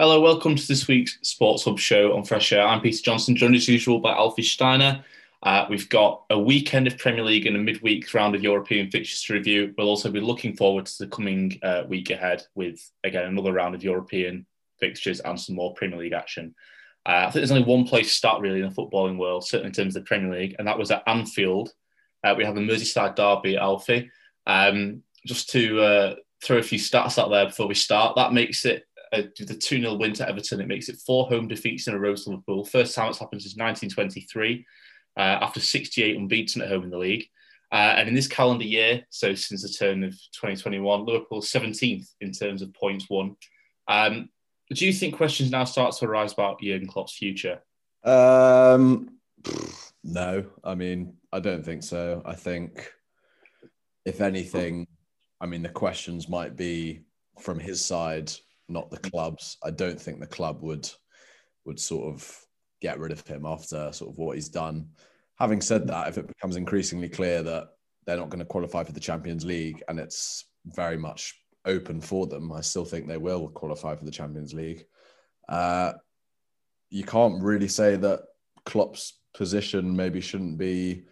Hello, welcome to this week's Sports Hub show on Fresh Air. I'm Peter Johnson, joined as usual by Alfie Steiner. Uh, we've got a weekend of Premier League and a midweek round of European fixtures to review. We'll also be looking forward to the coming uh, week ahead with, again, another round of European fixtures and some more Premier League action. Uh, I think there's only one place to start really in the footballing world, certainly in terms of the Premier League, and that was at Anfield. Uh, we have a Merseyside derby Alfie. Um, just to uh, throw a few stats out there before we start, that makes it uh, the 2 0 win to Everton. It makes it four home defeats in a row to Liverpool. First time it's happened since 1923 uh, after 68 unbeaten at home in the league. Uh, and in this calendar year, so since the turn of 2021, Liverpool 17th in terms of points won. Um, do you think questions now start to arise about Jurgen Klopp's future? Um, no, I mean, I don't think so. I think, if anything, I mean, the questions might be from his side, not the club's. I don't think the club would would sort of get rid of him after sort of what he's done. Having said that, if it becomes increasingly clear that they're not going to qualify for the Champions League and it's very much open for them, I still think they will qualify for the Champions League. Uh, you can't really say that Klopp's position maybe shouldn't be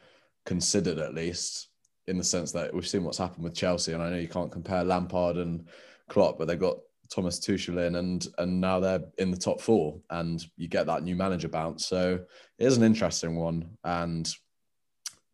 considered at least in the sense that we've seen what's happened with Chelsea, and I know you can't compare Lampard and Klopp, but they've got Thomas Tuchel in, and and now they're in the top four, and you get that new manager bounce. So it is an interesting one, and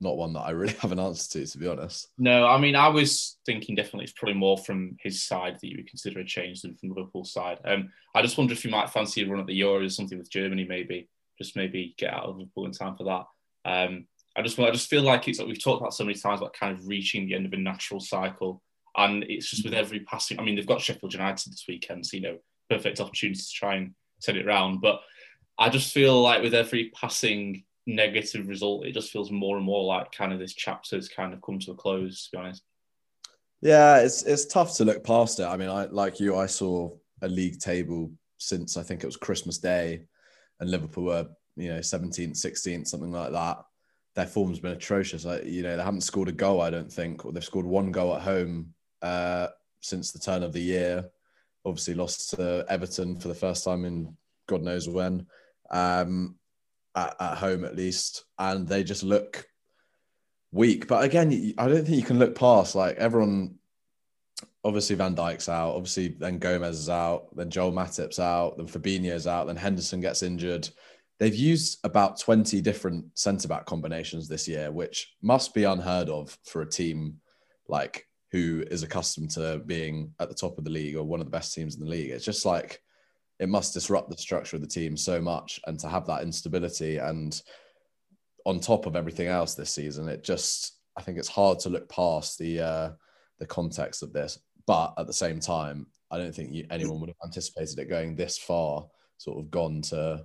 not one that I really have an answer to, to be honest. No, I mean, I was thinking definitely it's probably more from his side that you would consider a change than from Liverpool's side. Um, I just wonder if you might fancy a run at the Euros, something with Germany, maybe just maybe get out of Liverpool in time for that. Um, I just I just feel like it's like we've talked about so many times about kind of reaching the end of a natural cycle and it's just with mm-hmm. every passing. I mean, they've got Sheffield United this weekend, so you know, perfect opportunity to try and turn it around. But I just feel like with every passing negative result, it just feels more and more like kind of this chapter has kind of come to a close. To be honest. Yeah, it's it's tough to look past it. I mean, I like you, I saw a league table since I think it was Christmas Day, and Liverpool were you know 17th, 16th, something like that. Their form's been atrocious. Like, you know, they haven't scored a goal, I don't think, or they've scored one goal at home uh, since the turn of the year. Obviously, lost to Everton for the first time in God knows when, um, at, at home at least, and they just look weak. But again, I don't think you can look past like everyone. Obviously, Van Dijk's out. Obviously, then Gomez is out. Then Joel Matip's out. Then Fabinho's out. Then Henderson gets injured. They've used about 20 different centre back combinations this year, which must be unheard of for a team like who is accustomed to being at the top of the league or one of the best teams in the league. It's just like it must disrupt the structure of the team so much, and to have that instability and on top of everything else this season, it just I think it's hard to look past the uh, the context of this. But at the same time, I don't think you, anyone would have anticipated it going this far, sort of gone to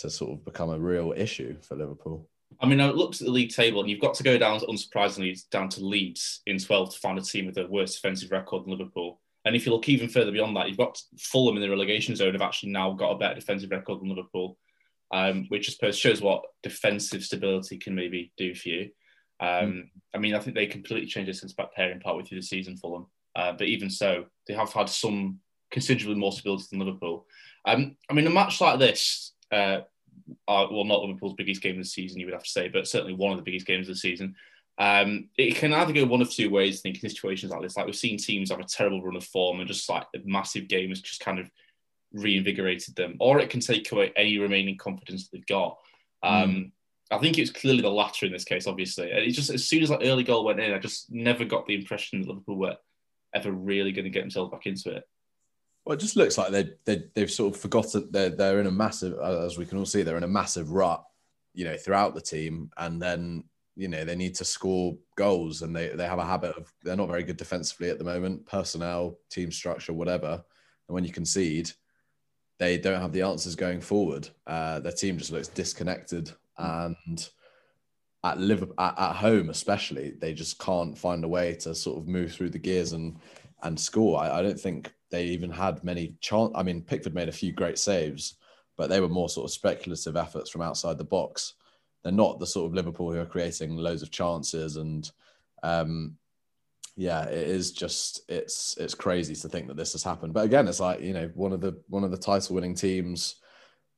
to sort of become a real issue for Liverpool. I mean, I looked at the league table, and you've got to go down, unsurprisingly, down to Leeds in 12 to find a team with a worse defensive record than Liverpool. And if you look even further beyond that, you've got Fulham in the relegation zone have actually now got a better defensive record than Liverpool, um, which I suppose shows what defensive stability can maybe do for you. Um, mm. I mean, I think they completely changed their centre back pairing part with you this season, Fulham. Uh, but even so, they have had some considerably more stability than Liverpool. Um, I mean, a match like this, uh, are, well, not Liverpool's biggest game of the season, you would have to say, but certainly one of the biggest games of the season. Um, it can either go one of two ways. I think in situations like this, like we've seen teams have a terrible run of form and just like a massive game has just kind of reinvigorated them, or it can take away any remaining confidence they've got. Um, mm. I think it was clearly the latter in this case, obviously. And it just as soon as that early goal went in, I just never got the impression that Liverpool were ever really going to get themselves back into it. Well, it just looks like they they they've sort of forgotten they're they're in a massive as we can all see they're in a massive rut, you know, throughout the team, and then you know they need to score goals, and they they have a habit of they're not very good defensively at the moment, personnel, team structure, whatever, and when you concede, they don't have the answers going forward. Uh, their team just looks disconnected, and at Liverpool at, at home especially, they just can't find a way to sort of move through the gears and and score. I, I don't think they even had many chance. I mean, Pickford made a few great saves, but they were more sort of speculative efforts from outside the box. They're not the sort of Liverpool who are creating loads of chances and um, yeah, it is just it's it's crazy to think that this has happened. But again, it's like you know one of the one of the title winning teams,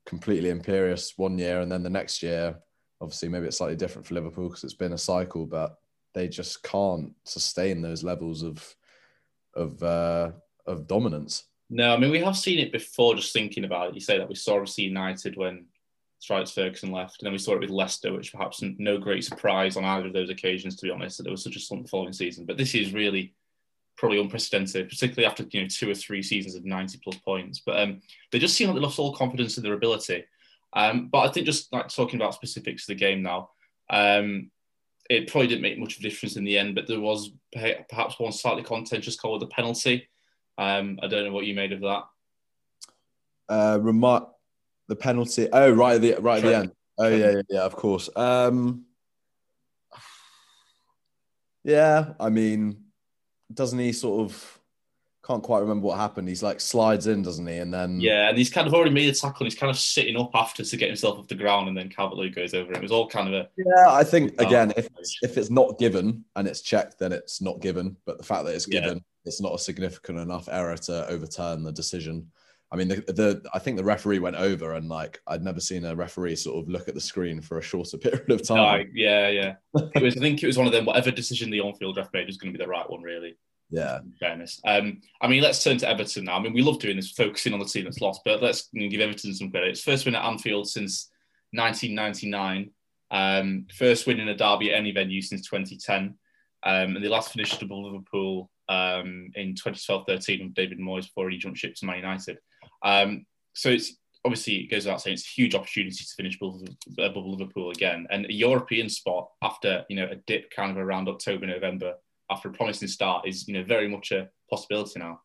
completely imperious one year, and then the next year, obviously maybe it's slightly different for Liverpool because it's been a cycle, but they just can't sustain those levels of of uh, of dominance. No, I mean we have seen it before. Just thinking about it, you say that we saw obviously United when Alex Ferguson left, and then we saw it with Leicester, which perhaps no great surprise on either of those occasions, to be honest, that there was such a slump following season. But this is really probably unprecedented, particularly after you know two or three seasons of ninety plus points. But um, they just seem like they lost all confidence in their ability. Um, but I think just like talking about specifics of the game now, um, it probably didn't make much of a difference in the end. But there was perhaps one slightly contentious call with the penalty. Um, I don't know what you made of that. Uh, remark the penalty. Oh, right at the right at the end. Oh yeah, yeah, yeah, of course. Um, yeah, I mean, doesn't he sort of can't quite remember what happened. He's like slides in, doesn't he? And then yeah, and he's kind of already made a tackle. and He's kind of sitting up after to get himself off the ground, and then Calvert goes over. It was all kind of a yeah. I think again, if it's, if it's not given and it's checked, then it's not given. But the fact that it's given, yeah. It's not a significant enough error to overturn the decision. I mean, the, the I think the referee went over, and like I'd never seen a referee sort of look at the screen for a shorter period of time. yeah, yeah. It was. I think it was one of them. Whatever decision the on-field ref made was going to be the right one, really. Yeah. Fairness. Um, I mean, let's turn to Everton now. I mean, we love doing this, focusing on the team that's lost, but let's give Everton some credit. It's first win at Anfield since 1999. Um, first win in a derby at any venue since 2010. Um, and they last finished above Liverpool um, in 2012-13 with David Moyes before he jumped ship to Man United. Um, so it's obviously it goes without saying it's a huge opportunity to finish above, above Liverpool again, and a European spot after you know a dip kind of around October November after a promising start is you know very much a possibility now.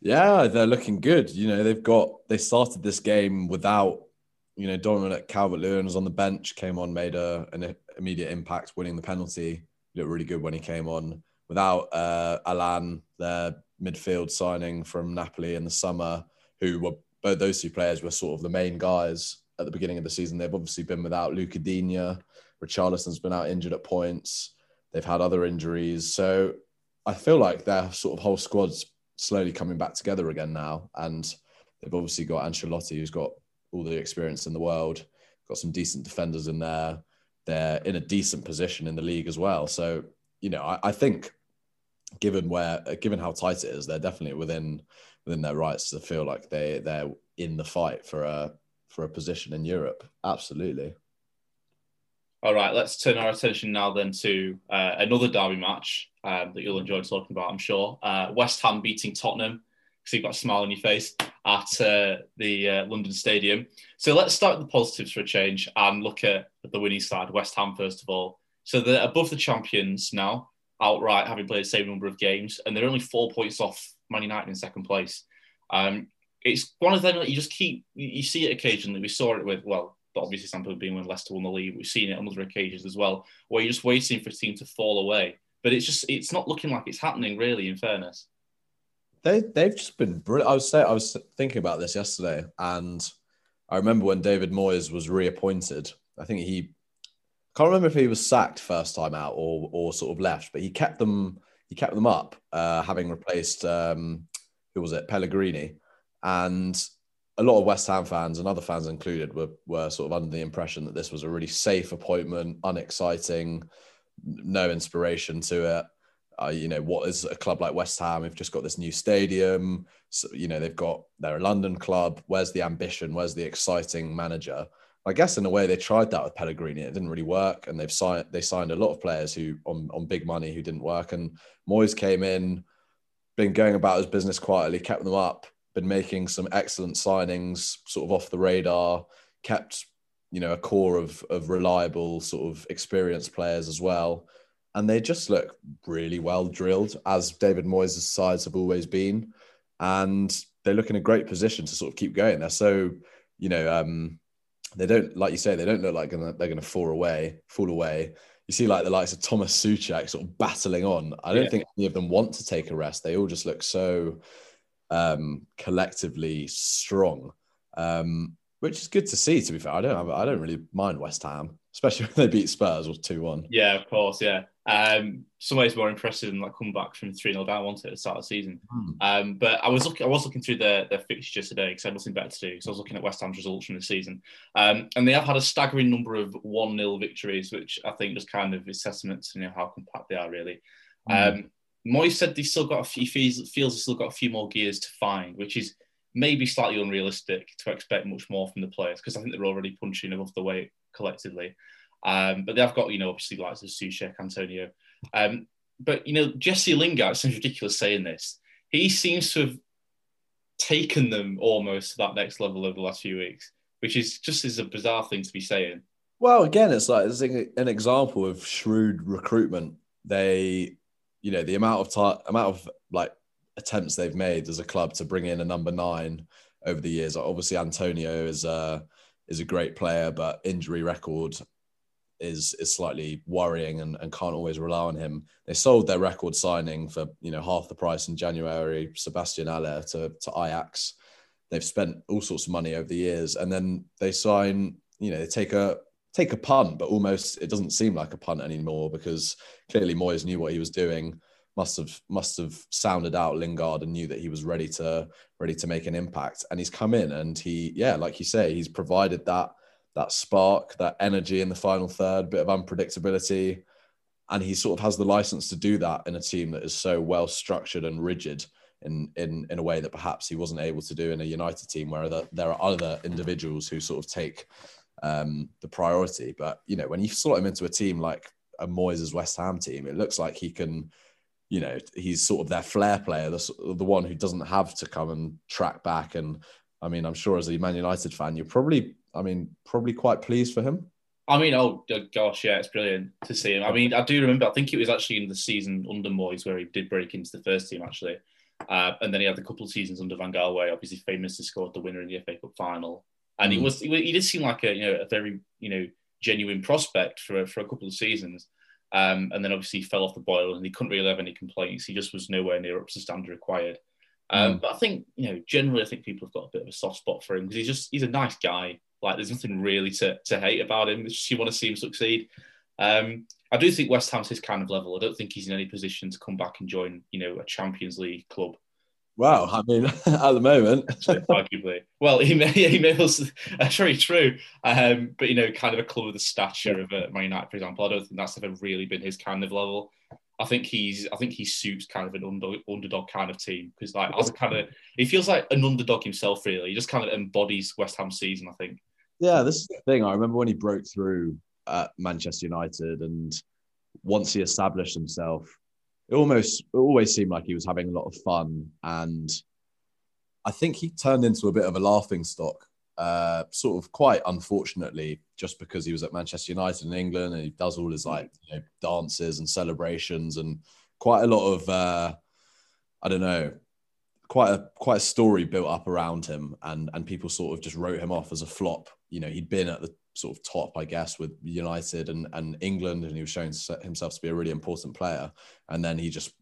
Yeah, they're looking good. You know they've got they started this game without you know Dominic Calvert-Lewin was on the bench, came on, made a, an immediate impact, winning the penalty. He looked really good when he came on. Without uh, Allan, their midfield signing from Napoli in the summer who were both those two players were sort of the main guys at the beginning of the season. They've obviously been without Luca Digne. Richarlison's been out injured at points. They've had other injuries. So I feel like their sort of whole squad's slowly coming back together again now. And they've obviously got Ancelotti, who's got all the experience in the world, got some decent defenders in there. They're in a decent position in the league as well. So, you know, I, I think given where given how tight it is, they're definitely within within their rights to feel like they they're in the fight for a for a position in Europe. Absolutely. All right, let's turn our attention now then to uh, another derby match um, that you'll enjoy talking about, I'm sure. Uh, West Ham beating Tottenham, because you've got a smile on your face, at uh, the uh, London Stadium. So let's start with the positives for a change and look at the winning side, West Ham, first of all. So they're above the champions now, outright, having played the same number of games, and they're only four points off Man United in second place. Um, it's one of them that you just keep, you see it occasionally. We saw it with, well, obviously obvious example being when Leicester won the league. We've seen it on other occasions as well, where you're just waiting for a team to fall away. But it's just, it's not looking like it's happening, really, in fairness. They, they've just been brilliant. I was, say, I was thinking about this yesterday, and I remember when David Moyes was reappointed. I think he, can't remember if he was sacked first time out or, or sort of left, but he kept them he kept them up, uh, having replaced um, who was it, Pellegrini, and a lot of West Ham fans and other fans included were were sort of under the impression that this was a really safe appointment, unexciting, no inspiration to it. Uh, you know, what is a club like West Ham? We've just got this new stadium. So, you know, they've got they're a London club. Where's the ambition? Where's the exciting manager? I guess in a way they tried that with Pellegrini. It didn't really work, and they've signed they signed a lot of players who on on big money who didn't work. And Moyes came in, been going about his business quietly, kept them up, been making some excellent signings, sort of off the radar, kept you know a core of of reliable sort of experienced players as well, and they just look really well drilled as David Moyes' sides have always been, and they look in a great position to sort of keep going. They're so you know. um they don't like you say they don't look like gonna, they're going to fall away fall away. You see like the likes of thomas Soucek sort of battling on. I don't yeah. think any of them want to take a rest. They all just look so um, collectively strong um, which is good to see to be fair. I don't have, i don't really mind west ham especially when they beat spurs or 2-1 yeah of course yeah Um, some ways more impressive than like that comeback from 3 0 down, it, at the start of the season? Mm. Um, but I was looking I was looking through their, their fixtures today because I had nothing better to do. So I was looking at West Ham's results from the season. Um, and they have had a staggering number of 1 0 victories, which I think just kind of is testament to you know, how compact they are, really. Mm. Um, Moyes said they still got a few, feels, feels they still got a few more gears to find, which is maybe slightly unrealistic to expect much more from the players because I think they're already punching above the weight collectively. Um, but they have got, you know, obviously likes of Soucek, Antonio. Um, but, you know, Jesse Lingard, seems ridiculous saying this. He seems to have taken them almost to that next level over the last few weeks, which is just is a bizarre thing to be saying. Well, again, it's like it's an example of shrewd recruitment. They, you know, the amount of time, amount of like attempts they've made as a club to bring in a number nine over the years. Obviously, Antonio is a is a great player, but injury record is is slightly worrying and, and can't always rely on him. They sold their record signing for you know half the price in January, Sebastian Haller to, to Ajax. They've spent all sorts of money over the years, and then they sign. You know, they take a take a punt, but almost it doesn't seem like a punt anymore because clearly Moyes knew what he was doing. Must have must have sounded out Lingard and knew that he was ready to ready to make an impact. And he's come in and he, yeah, like you say, he's provided that that spark, that energy in the final third, bit of unpredictability. And he sort of has the license to do that in a team that is so well structured and rigid in, in, in a way that perhaps he wasn't able to do in a United team where the, there are other individuals who sort of take um, the priority. But, you know, when you slot him into a team like a Moyes' West Ham team, it looks like he can, you know, he's sort of their flair player, the, the one who doesn't have to come and track back. And I mean, I'm sure as a Man United fan, you're probably I mean, probably quite pleased for him. I mean, oh gosh, yeah, it's brilliant to see him. I mean, I do remember. I think it was actually in the season under Moyes where he did break into the first team actually, uh, and then he had a couple of seasons under Van Gaal where obviously famously scored the winner in the FA Cup final, and mm. he was he did seem like a you know a very you know genuine prospect for for a couple of seasons. Um, and then obviously he fell off the boil and he couldn't really have any complaints. He just was nowhere near up to the standard required. Um, mm. But I think you know generally I think people have got a bit of a soft spot for him because he's just he's a nice guy. Like there's nothing really to, to hate about him. It's just you want to see him succeed. Um, I do think West Ham's his kind of level. I don't think he's in any position to come back and join, you know, a Champions League club. Wow, I mean, at the moment, arguably, well, he may, he may also, that's very true. Um, but you know, kind of a club of the stature of uh, Man United, for example, I don't think that's ever really been his kind of level. I think he's I think he suits kind of an underdog, underdog kind of team because like as kind of he feels like an underdog himself really. He just kind of embodies West Ham season. I think. Yeah, this is the thing. I remember when he broke through at Manchester United, and once he established himself, it almost it always seemed like he was having a lot of fun, and I think he turned into a bit of a laughing stock. Uh, sort of quite unfortunately, just because he was at Manchester United in England and he does all his like you know, dances and celebrations and quite a lot of uh, I don't know quite a quite a story built up around him and and people sort of just wrote him off as a flop you know he'd been at the sort of top i guess with united and and england and he was showing himself to be a really important player and then he just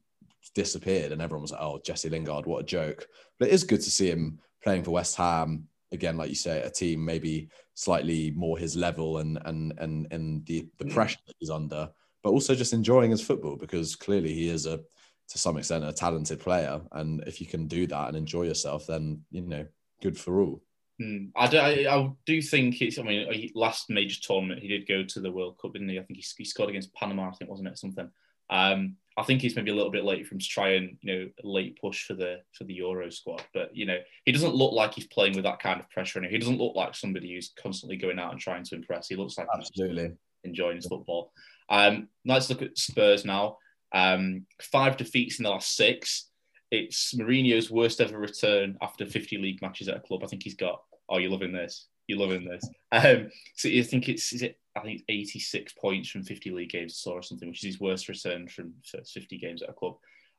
disappeared and everyone was like oh jesse lingard what a joke but it is good to see him playing for west ham again like you say a team maybe slightly more his level and and and and the the mm. pressure that he's under but also just enjoying his football because clearly he is a to some extent a talented player, and if you can do that and enjoy yourself, then you know, good for all. Mm. I, do, I, I, do think it's. I mean, last major tournament he did go to the World Cup, didn't he? I think he, he scored against Panama. I think wasn't it something. Um, I think he's maybe a little bit late from to try and you know late push for the for the Euro squad. But you know he doesn't look like he's playing with that kind of pressure. And he doesn't look like somebody who's constantly going out and trying to impress. He looks like absolutely enjoying his football. Um, let's look at Spurs now. Um, five defeats in the last six. It's Mourinho's worst ever return after 50 league matches at a club. I think he's got. Oh, you're loving this. You're loving this. Um, so I think it's is it. I think 86 points from 50 league games or something, which is his worst return from 50 games at a club.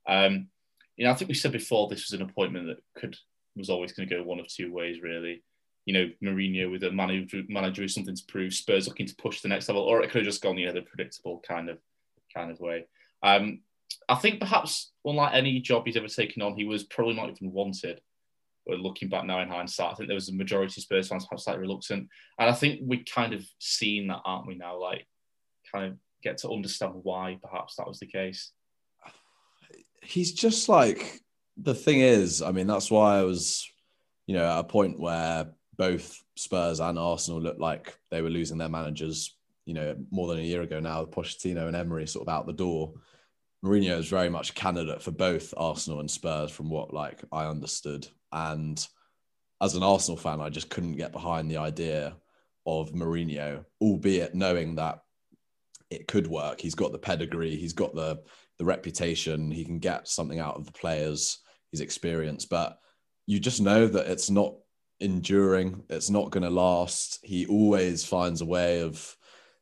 Um, you know, I think we said before this was an appointment that could was always going to go one of two ways, really. You know, Mourinho with a manager, manager with something to prove, Spurs looking to push the next level, or it could have just gone the other predictable kind of kind of way. Um, I think perhaps, unlike any job he's ever taken on, he was probably not even wanted. But looking back now in hindsight, I think there was a majority of Spurs fans perhaps slightly reluctant, and I think we kind of seen that, aren't we? Now, like, kind of get to understand why perhaps that was the case. He's just like the thing is, I mean, that's why I was, you know, at a point where both Spurs and Arsenal looked like they were losing their managers, you know, more than a year ago now, Pochettino and Emery sort of out the door. Mourinho is very much candidate for both Arsenal and Spurs, from what like I understood. And as an Arsenal fan, I just couldn't get behind the idea of Mourinho, albeit knowing that it could work. He's got the pedigree, he's got the the reputation, he can get something out of the players, his experience, but you just know that it's not enduring, it's not going to last. He always finds a way of,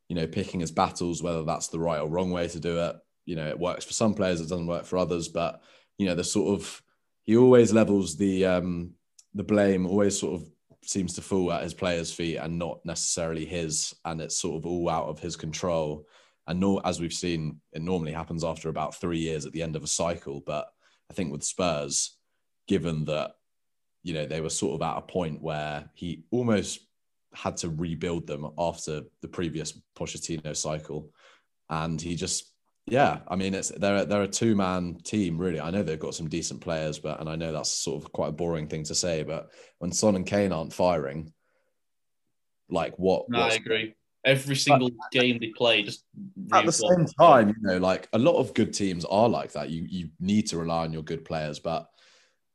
you know, picking his battles, whether that's the right or wrong way to do it. You know, it works for some players, it doesn't work for others, but you know, the sort of he always levels the um the blame always sort of seems to fall at his players' feet and not necessarily his, and it's sort of all out of his control. And no, as we've seen, it normally happens after about three years at the end of a cycle. But I think with Spurs, given that you know they were sort of at a point where he almost had to rebuild them after the previous Pochettino cycle, and he just yeah, I mean, it's they're they're a two man team really. I know they've got some decent players, but and I know that's sort of quite a boring thing to say, but when Son and Kane aren't firing, like what? No, I agree. Every single but, game they play, just at the same time, you know, like a lot of good teams are like that. You you need to rely on your good players, but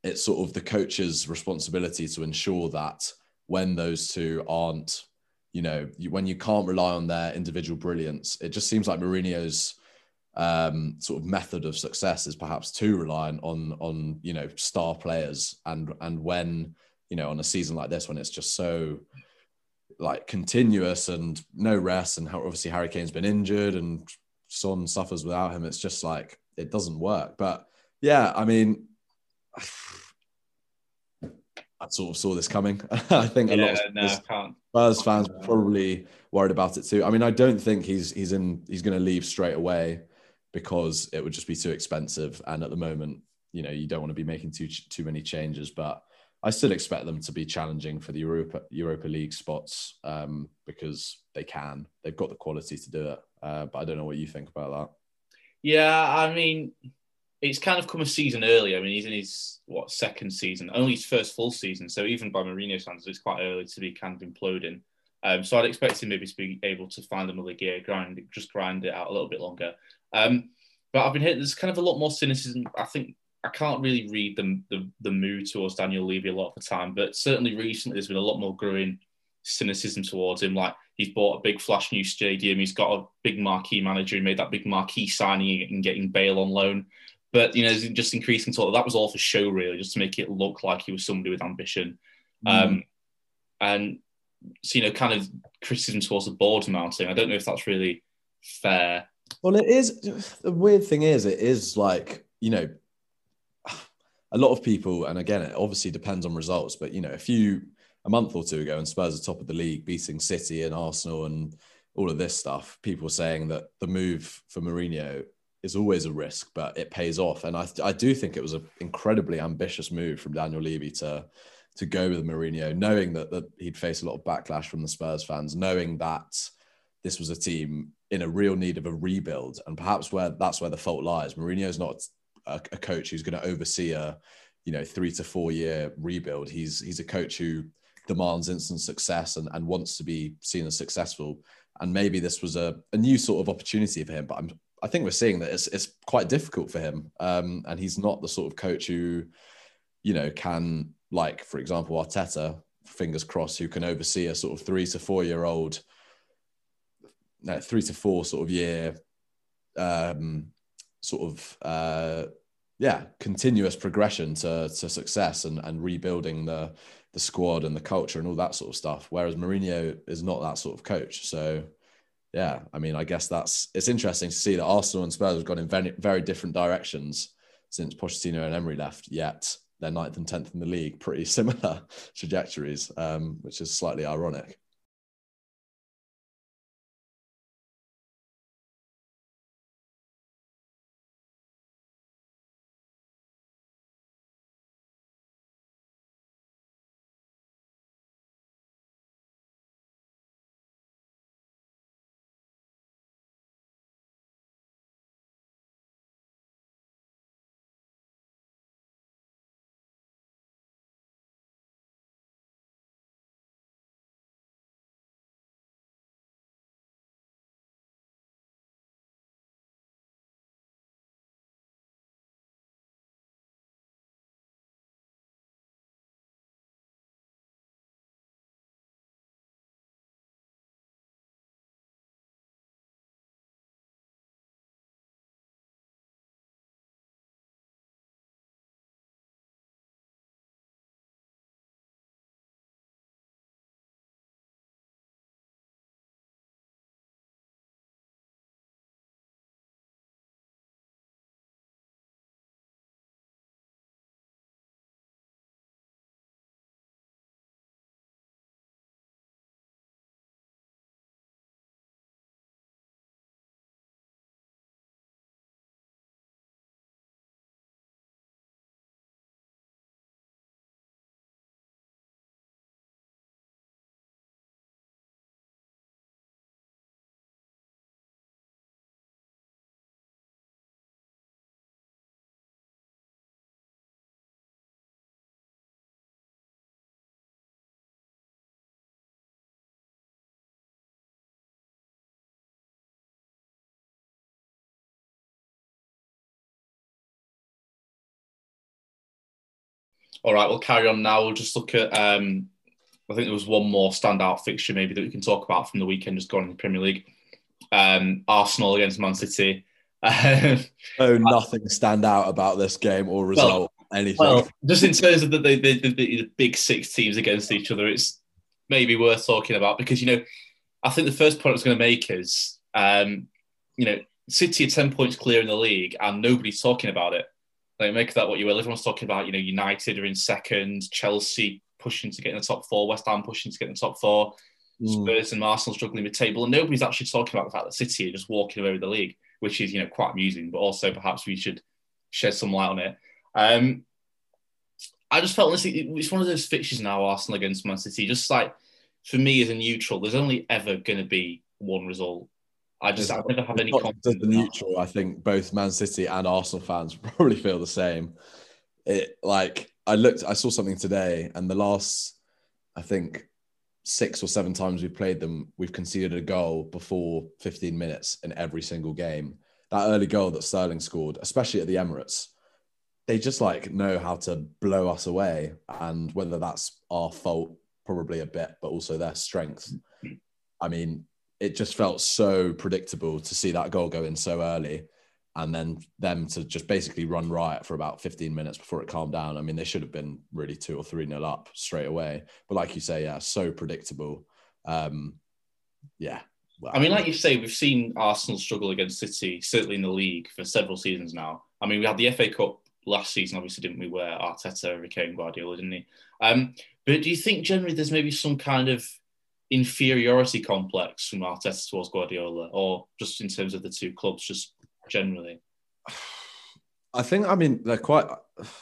it's sort of the coach's responsibility to ensure that when those two aren't, you know, you, when you can't rely on their individual brilliance, it just seems like Mourinho's um, sort of method of success is perhaps too reliant on on you know star players. And and when you know on a season like this when it's just so like continuous and no rest and how obviously Harry Kane's been injured and Son suffers without him it's just like it doesn't work. But yeah I mean I sort of saw this coming. I think a yeah, lot of no, Spurs, Spurs fans probably worried about it too. I mean I don't think he's he's in he's going to leave straight away because it would just be too expensive. And at the moment, you know, you don't want to be making too too many changes. But I still expect them to be challenging for the Europa Europa League spots um, because they can. They've got the quality to do it. Uh, but I don't know what you think about that. Yeah, I mean, it's kind of come a season early. I mean, he's in his what second season, only his first full season. So even by Mourinho standards, it's quite early to be kind of imploding. Um, so I'd expect him maybe to be able to find another gear, grind, just grind it out a little bit longer. Um, but I've been hit. There's kind of a lot more cynicism. I think I can't really read the, the, the mood towards Daniel Levy a lot of the time, but certainly recently there's been a lot more growing cynicism towards him. Like he's bought a big flash new stadium, he's got a big marquee manager, he made that big marquee signing and getting Bale on loan. But you know, just increasing talk. That was all for show, really, just to make it look like he was somebody with ambition. Mm. Um, and so, you know, kind of criticism towards the board mounting. I don't know if that's really fair. Well, it is. The weird thing is, it is like, you know, a lot of people, and again, it obviously depends on results, but, you know, a few, a month or two ago, and Spurs are top of the league, beating City and Arsenal and all of this stuff, people saying that the move for Mourinho is always a risk, but it pays off. And I, I do think it was an incredibly ambitious move from Daniel Levy to, to go with Mourinho, knowing that, that he'd face a lot of backlash from the Spurs fans, knowing that this was a team in a real need of a rebuild, and perhaps where that's where the fault lies. Mourinho's not a, a coach who's going to oversee a you know three to four year rebuild. He's he's a coach who demands instant success and, and wants to be seen as successful. And maybe this was a, a new sort of opportunity for him. But I'm, I think we're seeing that it's, it's quite difficult for him. Um, and he's not the sort of coach who, you know, can, like, for example, Arteta, fingers crossed, who can oversee a sort of three to four year old no, three to four sort of year, um, sort of uh, yeah, continuous progression to to success and and rebuilding the the squad and the culture and all that sort of stuff. Whereas Mourinho is not that sort of coach. So yeah, I mean, I guess that's it's interesting to see that Arsenal and Spurs have gone in very very different directions since Pochettino and Emery left. Yet they're ninth and tenth in the league, pretty similar trajectories, um, which is slightly ironic. All right, we'll carry on now. We'll just look at. Um, I think there was one more standout fixture maybe that we can talk about from the weekend just going in the Premier League. Um, Arsenal against Man City. oh, nothing stand out about this game or result. Well, anything. Well, just in terms of the, the, the, the, big six teams against each other, it's maybe worth talking about because you know, I think the first point I was going to make is, um, you know, City are ten points clear in the league and nobody's talking about it. Like make that what you will. Everyone's talking about, you know, United are in second, Chelsea pushing to get in the top four, West Ham pushing to get in the top four, mm. Spurs and Arsenal struggling with the table, and nobody's actually talking about the fact that City are just walking away with the league, which is you know quite amusing. But also perhaps we should shed some light on it. Um, I just felt this, it's one of those fixtures now, Arsenal against Man City. Just like for me as a neutral, there's only ever going to be one result. I just I never have any confidence. The neutral, I think both Man City and Arsenal fans probably feel the same. It like I looked, I saw something today, and the last, I think, six or seven times we've played them, we've conceded a goal before 15 minutes in every single game. That early goal that Sterling scored, especially at the Emirates, they just like know how to blow us away. And whether that's our fault, probably a bit, but also their strength. I mean, it just felt so predictable to see that goal go in so early and then them to just basically run riot for about 15 minutes before it calmed down. I mean, they should have been really two or three nil up straight away. But like you say, yeah, so predictable. Um, yeah. Well, I mean, like you say, we've seen Arsenal struggle against City, certainly in the league, for several seasons now. I mean, we had the FA Cup last season, obviously, didn't we? Where Arteta overcame Guardiola, didn't he? Um, but do you think generally there's maybe some kind of inferiority complex from Arteta towards Guardiola, or just in terms of the two clubs, just generally? I think, I mean, they're quite.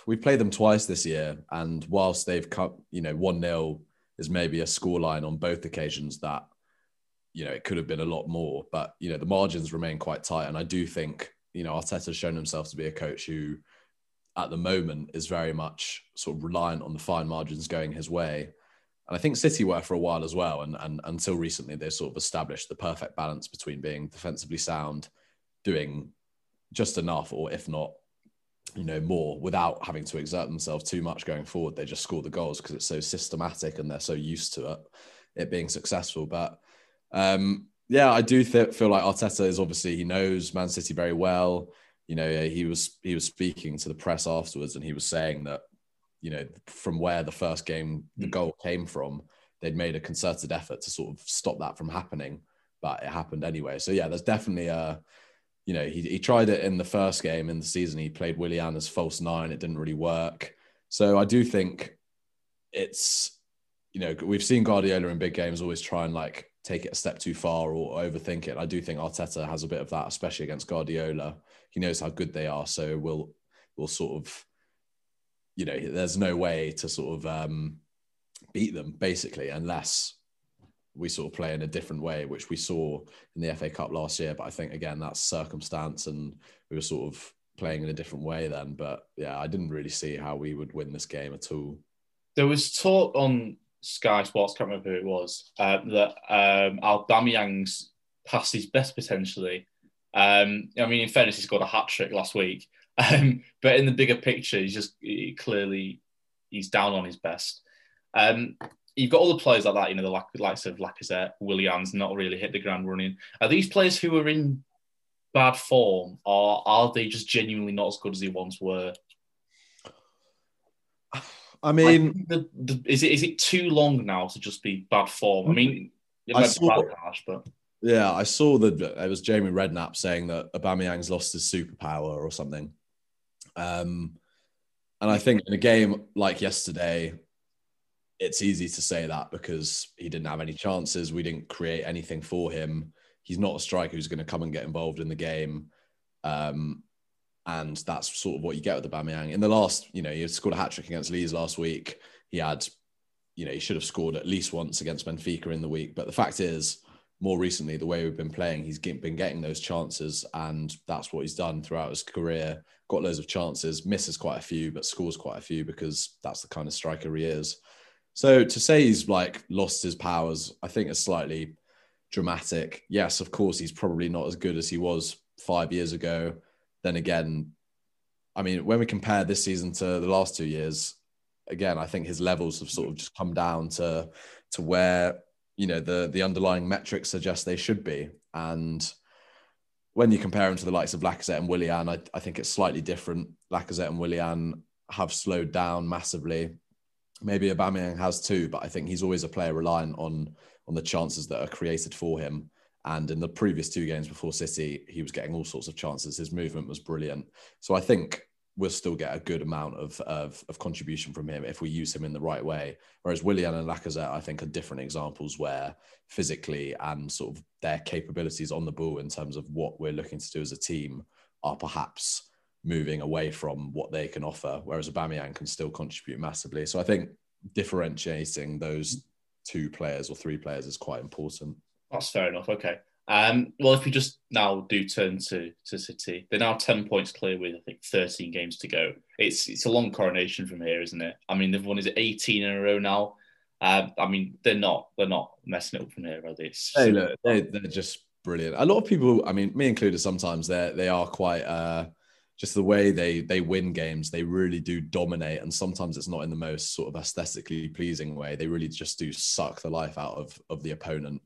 We played them twice this year, and whilst they've cut, you know, 1 0 is maybe a scoreline on both occasions that, you know, it could have been a lot more, but, you know, the margins remain quite tight. And I do think, you know, Arteta's shown himself to be a coach who, at the moment, is very much sort of reliant on the fine margins going his way. And I think City were for a while as well. And, and until recently, they sort of established the perfect balance between being defensively sound, doing just enough, or if not, you know, more without having to exert themselves too much going forward. They just score the goals because it's so systematic and they're so used to it, it being successful. But um, yeah, I do th- feel like Arteta is obviously he knows Man City very well. You know, he was he was speaking to the press afterwards, and he was saying that you know from where the first game the mm. goal came from, they'd made a concerted effort to sort of stop that from happening, but it happened anyway. So yeah, there's definitely a you know, he, he tried it in the first game in the season. He played Willian as false nine. It didn't really work. So I do think it's, you know, we've seen Guardiola in big games always try and like take it a step too far or overthink it. I do think Arteta has a bit of that, especially against Guardiola. He knows how good they are. So we'll, we'll sort of, you know, there's no way to sort of um, beat them basically, unless we sort of play in a different way, which we saw in the FA Cup last year. But I think again that's circumstance, and we were sort of playing in a different way then. But yeah, I didn't really see how we would win this game at all. There was talk on Sky Sports, can't remember who it was, uh, that um, Aubameyang's past his best potentially. Um, I mean, in fairness, he scored a hat trick last week, um, but in the bigger picture, he's just he clearly he's down on his best. Um, you've got all the players like that, you know, the likes of Lacazette, Willian's not really hit the ground running. Are these players who are in bad form, or are they just genuinely not as good as they once were? I mean, the, the, is it is it too long now to just be bad form? I mean, I saw, harsh, but yeah, I saw that it was Jamie Redknapp saying that Aubameyang's lost his superpower or something. Um, and I think in a game like yesterday, it's easy to say that because he didn't have any chances. We didn't create anything for him. He's not a striker who's going to come and get involved in the game. Um, and that's sort of what you get with the Aubameyang. In the last, you know, he scored a hat trick against Leeds last week. He had, you know, he should have scored at least once against Benfica in the week. But the fact is, more recently, the way we've been playing, he's been getting those chances, and that's what he's done throughout his career. Got loads of chances, misses quite a few, but scores quite a few because that's the kind of striker he is. So to say he's like lost his powers, I think is slightly dramatic. Yes, of course, he's probably not as good as he was five years ago. Then again, I mean, when we compare this season to the last two years, again, I think his levels have sort of just come down to to where you know the the underlying metrics suggest they should be. And when you compare him to the likes of Lacazette and Willian, I, I think it's slightly different. Lacazette and Willian have slowed down massively. Maybe Aubameyang has too, but I think he's always a player reliant on on the chances that are created for him. And in the previous two games before City, he was getting all sorts of chances. His movement was brilliant. So I think we'll still get a good amount of, of, of, contribution from him if we use him in the right way. Whereas Willian and Lacazette, I think, are different examples where physically and sort of their capabilities on the ball in terms of what we're looking to do as a team are perhaps moving away from what they can offer. Whereas Aubameyang can still contribute massively. So I think differentiating those two players or three players is quite important. That's fair enough. Okay. Um, well, if we just now do turn to, to City, they're now 10 points clear with, I think, 13 games to go. It's it's a long coronation from here, isn't it? I mean, they've won, is 18 in a row now? Uh, I mean, they're not they're not messing it up from here, are they? Hey, look, they, they're just brilliant. A lot of people, I mean, me included, sometimes they they are quite uh, just the way they they win games. They really do dominate, and sometimes it's not in the most sort of aesthetically pleasing way. They really just do suck the life out of of the opponent,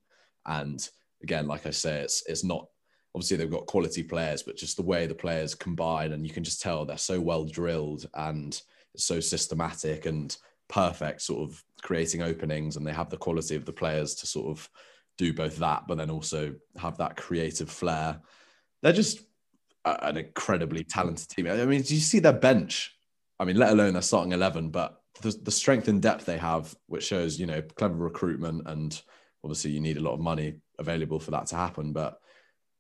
and again, like I say, it's it's not obviously they've got quality players, but just the way the players combine, and you can just tell they're so well drilled and so systematic and perfect, sort of creating openings, and they have the quality of the players to sort of do both that, but then also have that creative flair. They're just an incredibly talented team. I mean, do you see their bench? I mean, let alone their starting eleven, but the, the strength and depth they have, which shows you know clever recruitment and obviously you need a lot of money available for that to happen. But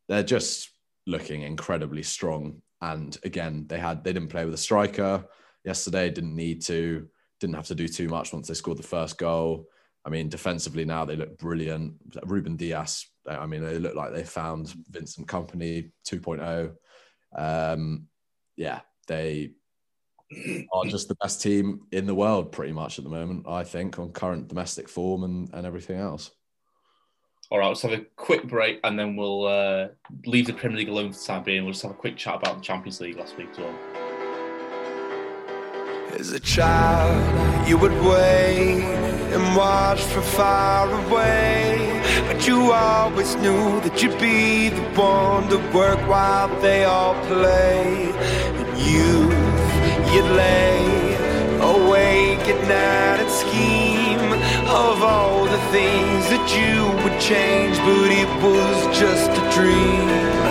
they're just looking incredibly strong. And again, they had they didn't play with a striker yesterday. Didn't need to. Didn't have to do too much once they scored the first goal. I mean, defensively now they look brilliant. Ruben Dias. I mean, they look like they found Vincent Kompany 2.0. Um, yeah, they are just the best team in the world pretty much at the moment. I think on current domestic form and and everything else. All right, let's have a quick break and then we'll uh, leave the Premier League alone for the time being. We'll just have a quick chat about the Champions League last week as well. As a child, you would wait and watch from far away. But you always knew that you'd be the one to work while they all play. And youth, you'd lay awake at night and scheme of all the things that you would change, but it was just a dream.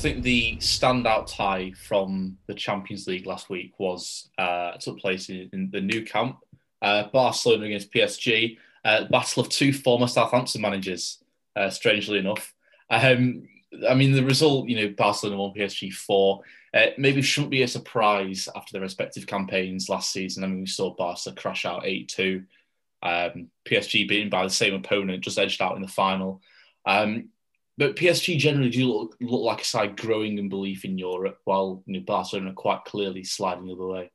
Think the standout tie from the Champions League last week was uh, took place in, in the Nou Camp, uh, Barcelona against PSG, uh, battle of two former Southampton managers. Uh, strangely enough, um, I mean the result, you know, Barcelona one PSG four. Uh, maybe shouldn't be a surprise after their respective campaigns last season. I mean, we saw Barca crash out eight two, um, PSG beaten by the same opponent, just edged out in the final. Um, but PSG generally do look, look like a side growing in belief in Europe, while you know, Barcelona quite clearly sliding the other way.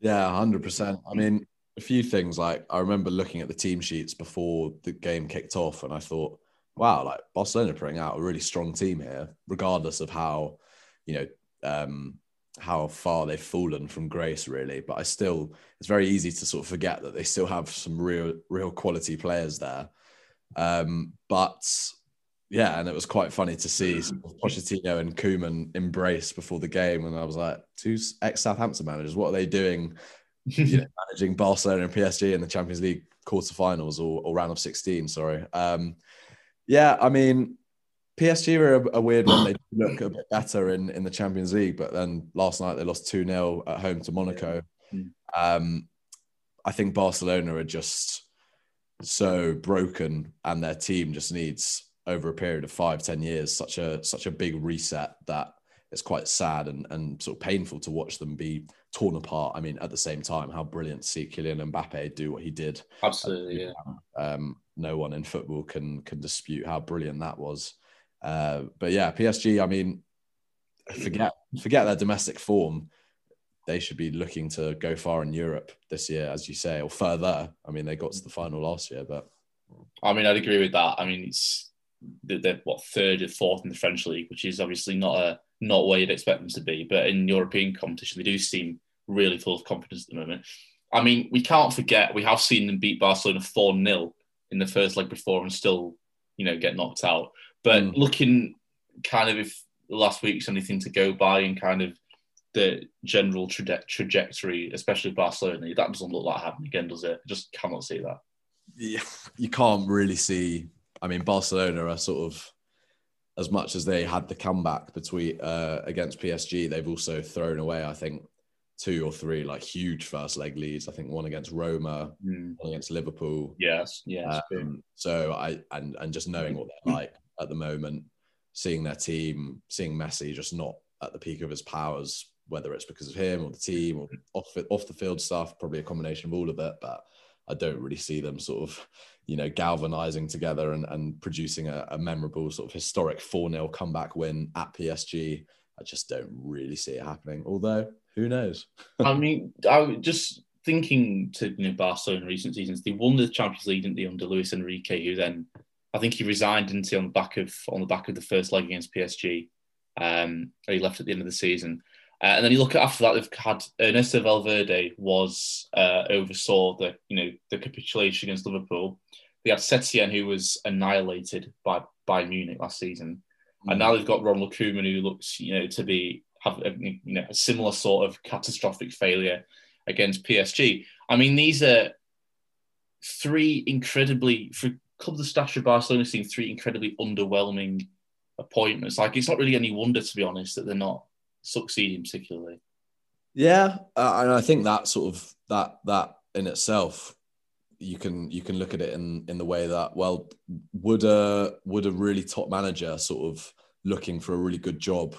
Yeah, hundred percent. I mean, a few things like I remember looking at the team sheets before the game kicked off, and I thought, wow, like Barcelona putting out a really strong team here, regardless of how, you know, um, how far they've fallen from grace, really. But I still, it's very easy to sort of forget that they still have some real, real quality players there. Um, but yeah, and it was quite funny to see Pochettino and Koeman embrace before the game, and I was like, two ex Southampton managers, what are they doing? you know, managing Barcelona and PSG in the Champions League quarterfinals or, or round of 16, sorry. Um, yeah, I mean, PSG were a, a, weird one. They look a bit better in, in the Champions League, but then last night they lost 2 0 at home to Monaco. Um, I think Barcelona are just so broken, and their team just needs over a period of five, ten years, such a such a big reset that it's quite sad and, and sort of painful to watch them be torn apart. I mean, at the same time, how brilliant to see Kylian Mbappe do what he did. Absolutely, yeah. Um, no one in football can can dispute how brilliant that was. Uh, but yeah, PSG. I mean, forget forget their domestic form. They should be looking to go far in Europe this year, as you say, or further. I mean, they got to the final last year, but I mean, I'd agree with that. I mean, it's they're what third or fourth in the French league, which is obviously not a not where you'd expect them to be. But in European competition, they do seem really full of confidence at the moment. I mean, we can't forget we have seen them beat Barcelona four 0 in the first leg before and still, you know, get knocked out. But mm. looking kind of if last week's anything to go by and kind of the general traje- trajectory, especially Barcelona, that doesn't look like happening again, does it? I just cannot see that. Yeah, you can't really see I mean, Barcelona are sort of as much as they had the comeback between uh, against PSG, they've also thrown away, I think, two or three like huge first leg leads. I think one against Roma, mm. one against Liverpool. Yes, yes. Um, so I and and just knowing what they're like at the moment, seeing their team, seeing Messi just not at the peak of his powers, whether it's because of him or the team or off off the field stuff, probably a combination of all of it. But I don't really see them sort of you know, galvanizing together and, and producing a, a memorable sort of historic 4 0 comeback win at PSG. I just don't really see it happening. Although, who knows? I mean, I was just thinking to you know, Barcelona in recent seasons, they won the Champions League, didn't they, under Luis Enrique, who then I think he resigned into on the back of on the back of the first leg against PSG. Um, he left at the end of the season. Uh, and then you look at after that, they've had Ernesto Valverde was uh, oversaw the you know the capitulation against Liverpool. They had Setien who was annihilated by by Munich last season, mm. and now they've got Ronald Koeman who looks you know to be have a, you know a similar sort of catastrophic failure against PSG. I mean these are three incredibly for club of the stature of Barcelona seeing three incredibly underwhelming appointments. Like it's not really any wonder to be honest that they're not succeeding particularly. Yeah, uh, and I think that sort of that that in itself, you can you can look at it in in the way that well, would a would a really top manager sort of looking for a really good job,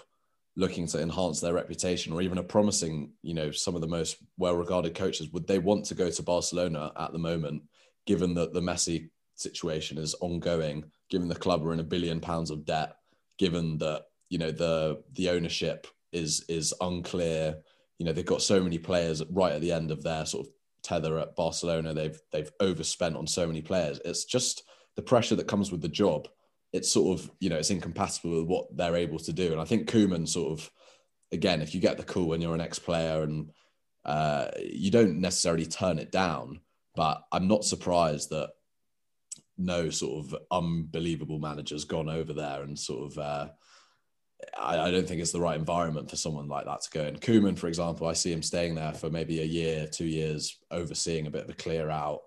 looking to enhance their reputation, or even a promising, you know, some of the most well-regarded coaches, would they want to go to Barcelona at the moment, given that the Messi situation is ongoing, given the club are in a billion pounds of debt, given that you know the the ownership is is unclear. You know, they've got so many players right at the end of their sort of tether at Barcelona. They've they've overspent on so many players. It's just the pressure that comes with the job. It's sort of you know it's incompatible with what they're able to do. And I think Koeman sort of again, if you get the call when you're an ex-player and uh, you don't necessarily turn it down, but I'm not surprised that no sort of unbelievable manager's gone over there and sort of uh, I, I, don't think it's the right environment for someone like that to go. in. Koeman, for example, I see him staying there for maybe a year, two years, overseeing a bit of a clear out.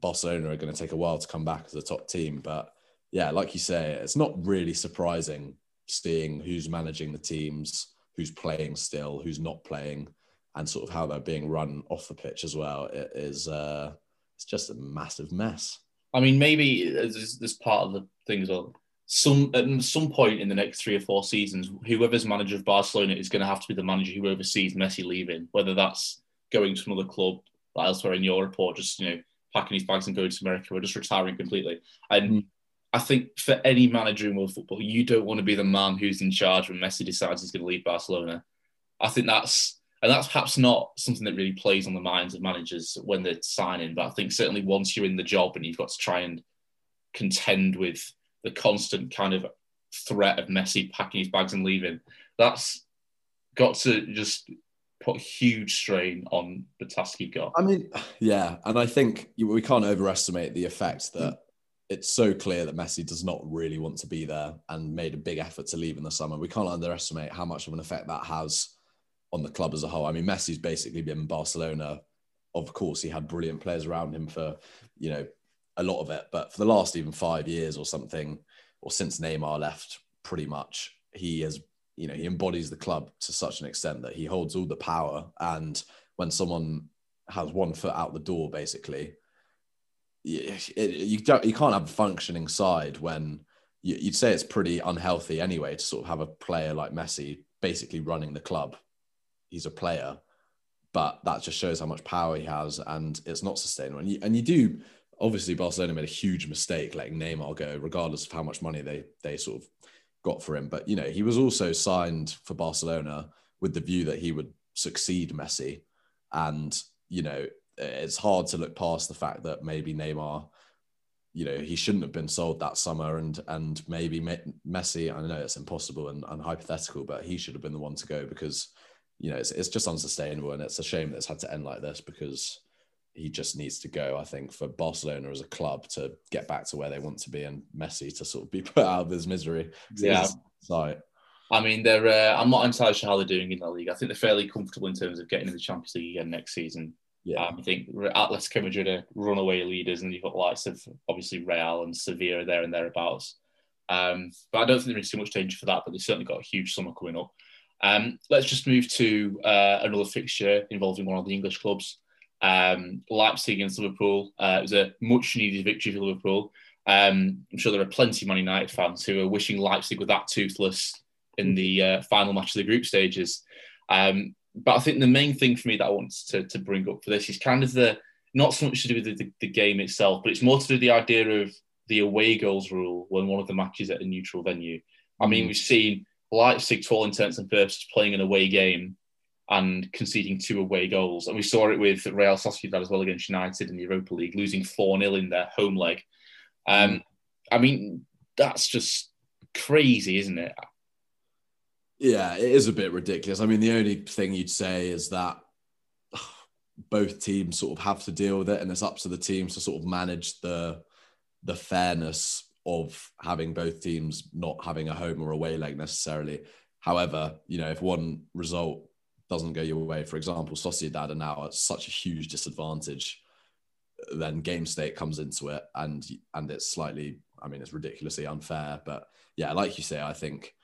Barcelona are going to take a while to come back as a top team, but yeah, like you say, it's not really surprising seeing who's managing the teams, who's playing still, who's not playing, and sort of how they're being run off the pitch as well. It is uh, it's just a massive mess. I mean, maybe this, there's part of the thing as well. Some at some point in the next three or four seasons, whoever's manager of Barcelona is going to have to be the manager who oversees Messi leaving, whether that's going to another club elsewhere in Europe or just you know packing his bags and going to America or just retiring completely. And mm. I think for any manager in world football, you don't want to be the man who's in charge when Messi decides he's going to leave Barcelona. I think that's and that's perhaps not something that really plays on the minds of managers when they're signing. But I think certainly once you're in the job and you've got to try and contend with the constant kind of threat of Messi packing his bags and leaving, that's got to just put a huge strain on the task you've got. I mean, yeah, and I think we can't overestimate the effect that it's so clear that Messi does not really want to be there and made a big effort to leave in the summer. We can't underestimate how much of an effect that has on the club as a whole. I mean, Messi's basically been Barcelona. Of course, he had brilliant players around him for, you know, a lot of it, but for the last even five years or something, or since Neymar left, pretty much, he has, you know, he embodies the club to such an extent that he holds all the power. And when someone has one foot out the door, basically, it, you don't, you can't have a functioning side when you, you'd say it's pretty unhealthy anyway to sort of have a player like Messi basically running the club he's a player, but that just shows how much power he has, and it's not sustainable. And you, and you do obviously Barcelona made a huge mistake letting Neymar go, regardless of how much money they they sort of got for him. But you know, he was also signed for Barcelona with the view that he would succeed Messi, and you know, it's hard to look past the fact that maybe Neymar. You know he shouldn't have been sold that summer, and and maybe Messi. I know it's impossible and, and hypothetical, but he should have been the one to go because you know, it's, it's just unsustainable. And it's a shame that it's had to end like this because he just needs to go, I think, for Barcelona as a club to get back to where they want to be and Messi to sort of be put out of his misery. Yeah. Sorry. I mean, they're. Uh, I'm not entirely sure how they're doing in the league. I think they're fairly comfortable in terms of getting in the Champions League again next season. Yeah. Um, I think Atletico Madrid are runaway leaders, and you've got likes of obviously Real and Sevilla there and thereabouts. Um, but I don't think there is too much danger for that. But they've certainly got a huge summer coming up. Um, let's just move to uh, another fixture involving one of the English clubs. Um, Leipzig against Liverpool. Uh, it was a much needed victory for Liverpool. Um, I'm sure there are plenty of Man United fans who are wishing Leipzig were that toothless in the uh, final match of the group stages. Um, but I think the main thing for me that I want to, to bring up for this is kind of the not so much to do with the, the, the game itself, but it's more to do with the idea of the away goals rule when one of the matches at a neutral venue. I mean, mm. we've seen Leipzig, to all intents and purposes, playing an away game and conceding two away goals. And we saw it with Real Sociedad as well against United in the Europa League, losing 4 0 in their home leg. Um, I mean, that's just crazy, isn't it? Yeah, it is a bit ridiculous. I mean, the only thing you'd say is that both teams sort of have to deal with it, and it's up to the teams to sort of manage the the fairness of having both teams not having a home or away leg necessarily. However, you know, if one result doesn't go your way, for example, Sociedad are now at such a huge disadvantage, then game state comes into it and and it's slightly, I mean, it's ridiculously unfair. But yeah, like you say, I think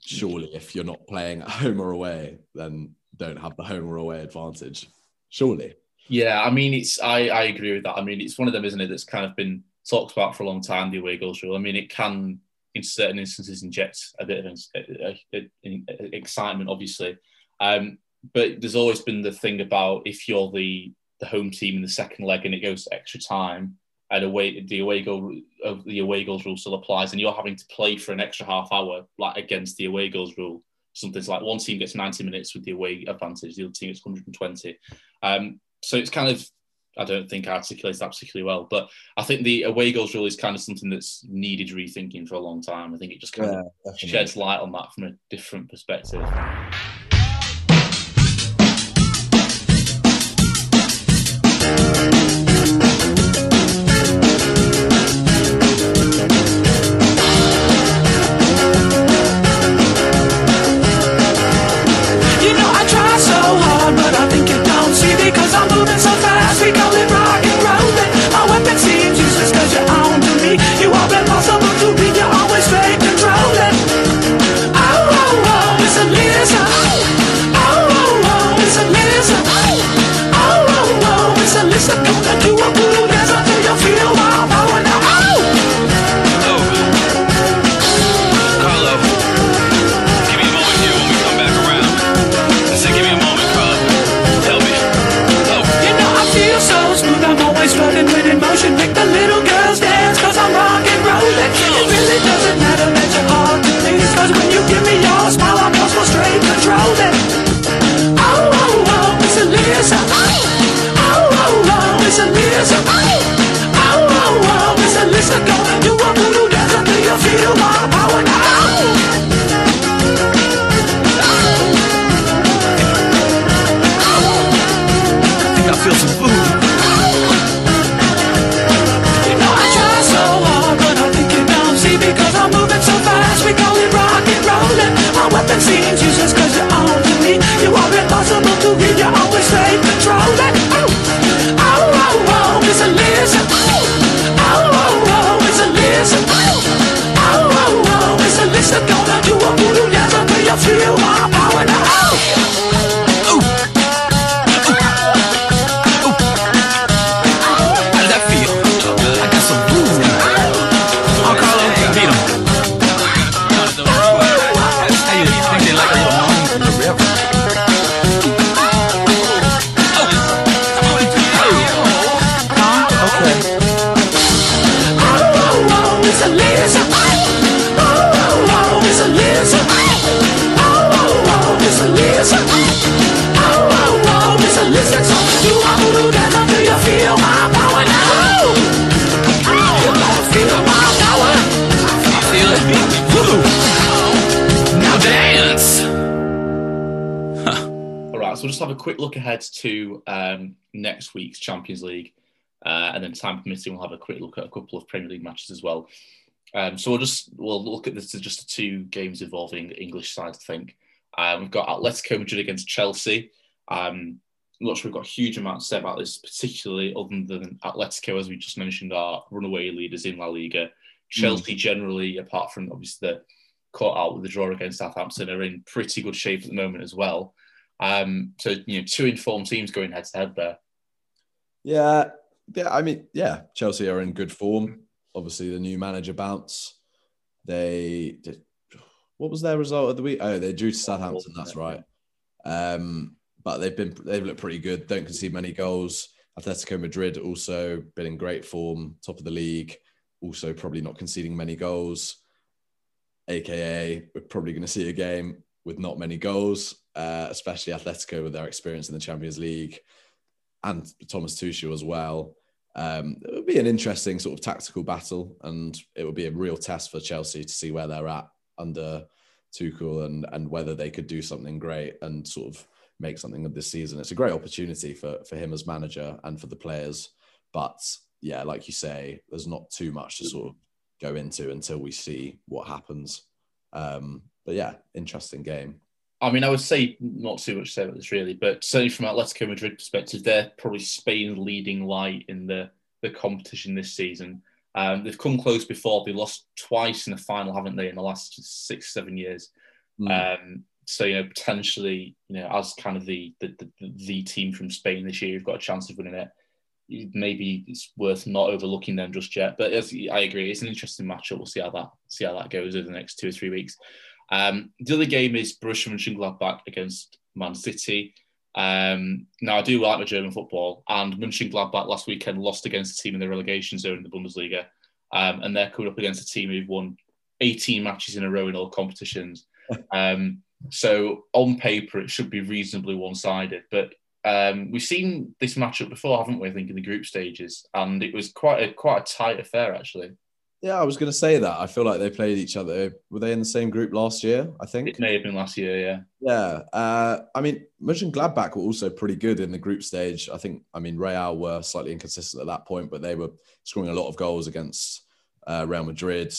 surely if you're not playing at home or away, then don't have the home or away advantage. Surely. Yeah, I mean, it's I, I agree with that. I mean, it's one of them, isn't it, that's kind of been talked about for a long time, the away goals rule. I mean, it can, in certain instances, inject a bit of uh, uh, uh, excitement, obviously. Um, but there's always been the thing about if you're the, the home team in the second leg and it goes to extra time, and away the away goal of the away goals rule still applies, and you're having to play for an extra half hour, like against the away goals rule. Something's like one team gets 90 minutes with the away advantage, the other team gets 120. Um, so it's kind of I don't think I articulates that particularly well. But I think the away goals rule is kind of something that's needed rethinking for a long time. I think it just kind yeah, of sheds light on that from a different perspective. Time permitting, we'll have a quick look at a couple of Premier League matches as well. Um, so we'll just we'll look at this as just the two games involving English sides. I think um, we've got Atletico Madrid against Chelsea. Um, I'm not sure we've got a huge amount to say about this, particularly other than Atletico, as we just mentioned, are runaway leaders in La Liga. Chelsea generally, apart from obviously the caught out with the draw against Southampton, are in pretty good shape at the moment as well. Um, so you know, two informed teams going head to head there. Yeah, yeah. I mean, yeah, Chelsea are in good form. Obviously, the new manager bounce. They did. What was their result of the week? Oh, they drew to Southampton. That's right. Um, but they've been they've looked pretty good. Don't concede many goals. Atletico Madrid also been in great form, top of the league. Also, probably not conceding many goals. AKA, we're probably going to see a game with not many goals, uh, especially Atletico with their experience in the Champions League and Thomas Tuchel as well. Um, it would be an interesting sort of tactical battle, and it would be a real test for Chelsea to see where they're at under Tuchel and and whether they could do something great and sort of make something of this season. It's a great opportunity for for him as manager and for the players, but yeah, like you say, there's not too much to sort of go into until we see what happens. Um, but yeah, interesting game. I mean, I would say not too much to say about this really, but certainly from Atletico Madrid perspective, they're probably Spain's leading light in the the competition this season. Um, they've come close before. They lost twice in the final, haven't they, in the last six, seven years? Um, so you know, potentially, you know, as kind of the the, the the team from Spain this year, you've got a chance of winning it. Maybe it's worth not overlooking them just yet. But as, I agree, it's an interesting matchup. We'll see how that see how that goes over the next two or three weeks. Um, the other game is Borussia Mönchengladbach against Man City. Um, now, I do like my German football, and Mönchengladbach last weekend lost against a team in the relegation zone in the Bundesliga, um, and they're coming up against a team who've won 18 matches in a row in all competitions. Um, so, on paper, it should be reasonably one-sided, but um, we've seen this matchup before, haven't we? I think in the group stages, and it was quite a quite a tight affair actually. Yeah, I was going to say that. I feel like they played each other. Were they in the same group last year? I think. It may have been last year, yeah. Yeah. Uh, I mean, Mönchengladbach were also pretty good in the group stage. I think, I mean, Real were slightly inconsistent at that point, but they were scoring a lot of goals against uh, Real Madrid,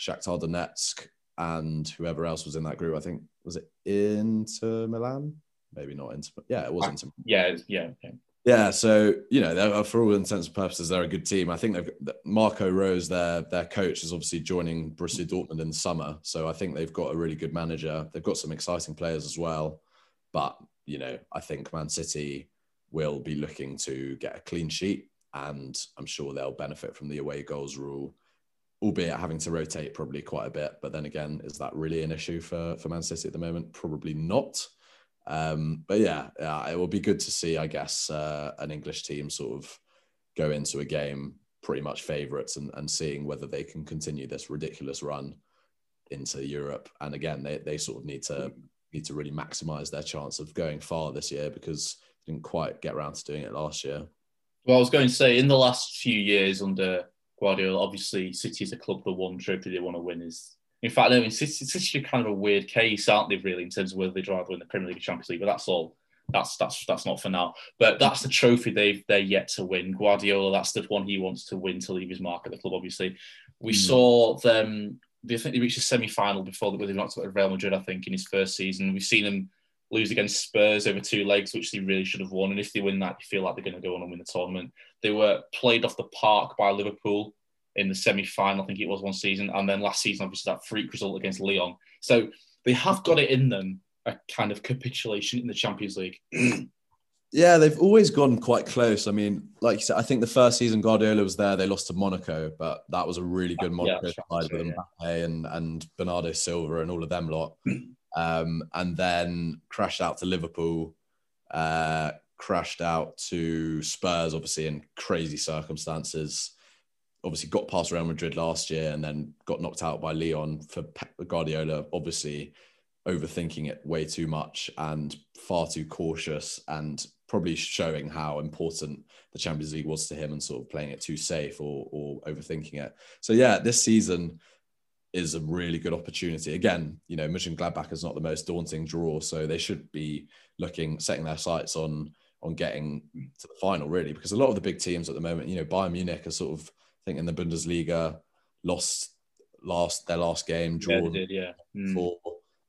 Shakhtar Donetsk, and whoever else was in that group. I think, was it Inter Milan? Maybe not Inter. Yeah, it was Inter. Yeah, yeah. Okay. Yeah, so you know, for all intents and purposes, they're a good team. I think they've Marco Rose, their their coach, is obviously joining Borussia mm. Dortmund in the summer. So I think they've got a really good manager. They've got some exciting players as well. But you know, I think Man City will be looking to get a clean sheet, and I'm sure they'll benefit from the away goals rule, albeit having to rotate probably quite a bit. But then again, is that really an issue for for Man City at the moment? Probably not. Um, but yeah, yeah, it will be good to see, I guess, uh, an English team sort of go into a game pretty much favourites and, and seeing whether they can continue this ridiculous run into Europe. And again, they, they sort of need to need to really maximise their chance of going far this year because they didn't quite get around to doing it last year. Well, I was going to say in the last few years under Guardiola, obviously City is a club the one trophy they want to win is in fact, I mean, City, City are kind of a weird case, aren't they, really, in terms of whether they'd rather win the Premier League or Champions League, but that's all that's that's that's not for now. But that's the trophy they've they're yet to win. Guardiola, that's the one he wants to win to leave his mark at the club. Obviously, we mm. saw them. They think they reached a semi-final before they knocked out Real Madrid. I think in his first season, we've seen them lose against Spurs over two legs, which they really should have won. And if they win that, you feel like they're going to go on and win the tournament. They were played off the park by Liverpool in the semi-final, I think it was one season, and then last season, obviously that freak result against Lyon. So they have got it in them, a kind of capitulation in the Champions League. yeah, they've always gone quite close. I mean, like you said, I think the first season Guardiola was there, they lost to Monaco, but that was a really good Monaco yeah, side with yeah. And and Bernardo Silva and all of them lot. um, and then crashed out to Liverpool, uh, crashed out to Spurs, obviously in crazy circumstances. Obviously, got past Real Madrid last year and then got knocked out by Lyon for Guardiola. Obviously, overthinking it way too much and far too cautious, and probably showing how important the Champions League was to him and sort of playing it too safe or, or overthinking it. So yeah, this season is a really good opportunity. Again, you know, Mönchengladbach is not the most daunting draw, so they should be looking, setting their sights on on getting to the final, really, because a lot of the big teams at the moment, you know, Bayern Munich are sort of, think, in the Bundesliga, lost last their last game, drawn yeah, did, yeah. Mm. for,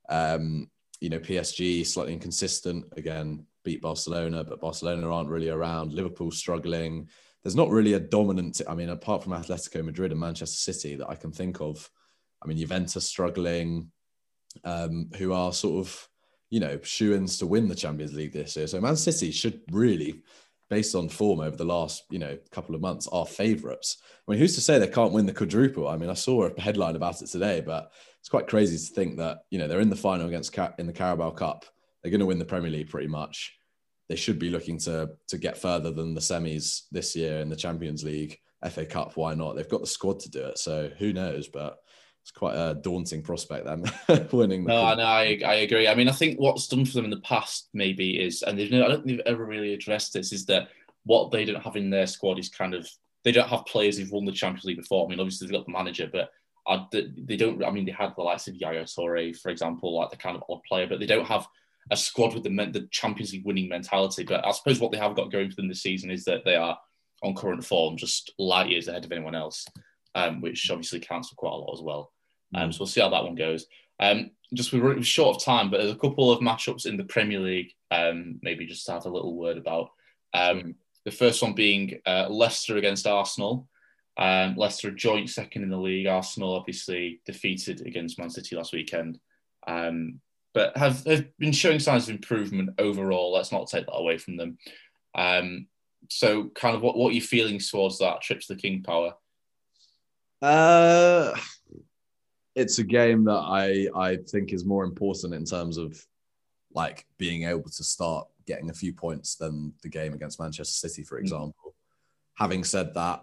um, you know, PSG slightly inconsistent again, beat Barcelona, but Barcelona aren't really around. Liverpool struggling. There's not really a dominant. I mean, apart from Atletico Madrid and Manchester City, that I can think of I mean, Juventus struggling, um, who are sort of, you know, shoe-ins to win the Champions League this year. So Man City should really, based on form over the last, you know, couple of months, are favourites. I mean, who's to say they can't win the quadruple? I mean, I saw a headline about it today, but it's quite crazy to think that, you know, they're in the final against in the Carabao Cup. They're going to win the Premier League pretty much. They should be looking to to get further than the semis this year in the Champions League, FA Cup. Why not? They've got the squad to do it. So who knows? But it's quite a daunting prospect then winning. The no, no, I, I agree. I mean, I think what's done for them in the past maybe is, and they've, I don't think they've ever really addressed this, is that what they don't have in their squad is kind of they don't have players who've won the Champions League before. I mean, obviously they've got the manager, but I, they don't. I mean, they had the likes of Yaya Toure, for example, like the kind of odd player, but they don't have a squad with the the Champions League winning mentality. But I suppose what they have got going for them this season is that they are on current form, just light years ahead of anyone else, um, which obviously counts for quite a lot as well. Um, so we'll see how that one goes. Um, just we're short of time, but there's a couple of matchups in the Premier League. Um, maybe just to have a little word about. Um, the first one being uh, Leicester against Arsenal. Um, Leicester joint second in the league. Arsenal obviously defeated against Man City last weekend, um, but have, have been showing signs of improvement overall. Let's not take that away from them. Um, so, kind of, what what are you feeling towards that trip to the King Power? Uh, it's a game that I I think is more important in terms of like being able to start getting a few points than the game against Manchester City, for mm. example. Mm. Having said that,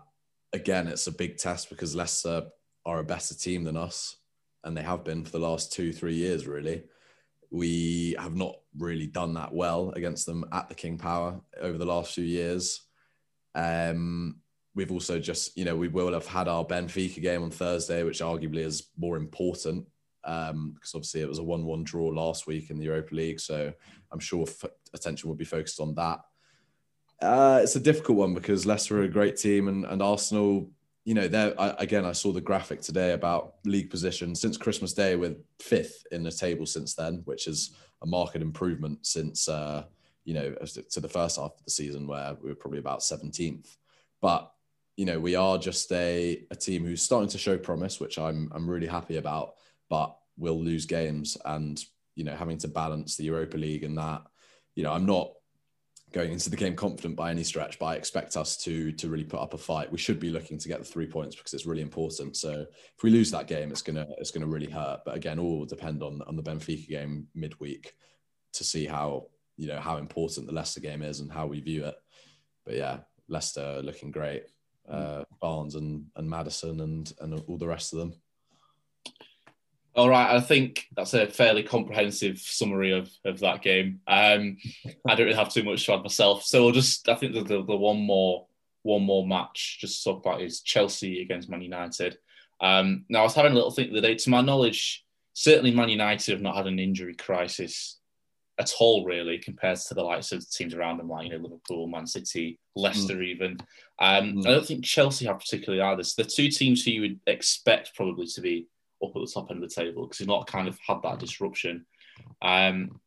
again, it's a big test because Leicester are a better team than us, and they have been for the last two, three years, really. We have not really done that well against them at the King Power over the last few years. Um, we've also just, you know, we will have had our Benfica game on Thursday, which arguably is more important um, because obviously it was a 1 1 draw last week in the Europa League. So I'm sure f- attention will be focused on that. Uh, it's a difficult one because Leicester are a great team and, and Arsenal, you know, there again, I saw the graphic today about league position since Christmas Day with fifth in the table since then, which is a marked improvement since, uh, you know, to the first half of the season where we were probably about 17th. But you know, we are just a, a team who's starting to show promise, which I'm I'm really happy about, but we'll lose games and you know, having to balance the Europa League and that, you know, I'm not going into the game confident by any stretch, but I expect us to to really put up a fight. We should be looking to get the three points because it's really important. So if we lose that game, it's gonna it's gonna really hurt. But again, all will depend on on the Benfica game midweek to see how you know how important the Leicester game is and how we view it. But yeah, Leicester looking great uh, Barnes and, and Maddison and, and all the rest of them. All right, I think that's a fairly comprehensive summary of, of that game. Um, I don't really have too much to add myself, so we'll just I think the, the, the one more one more match just to talk about is Chelsea against Man United. Um, now I was having a little think the day. To my knowledge, certainly Man United have not had an injury crisis at all, really, compared to the likes of teams around them, like you know Liverpool, Man City, Leicester, mm. even. Um, mm. I don't think Chelsea have particularly either. So the two teams who you would expect probably to be up at the top end of the table because they've not kind of had that disruption. Um,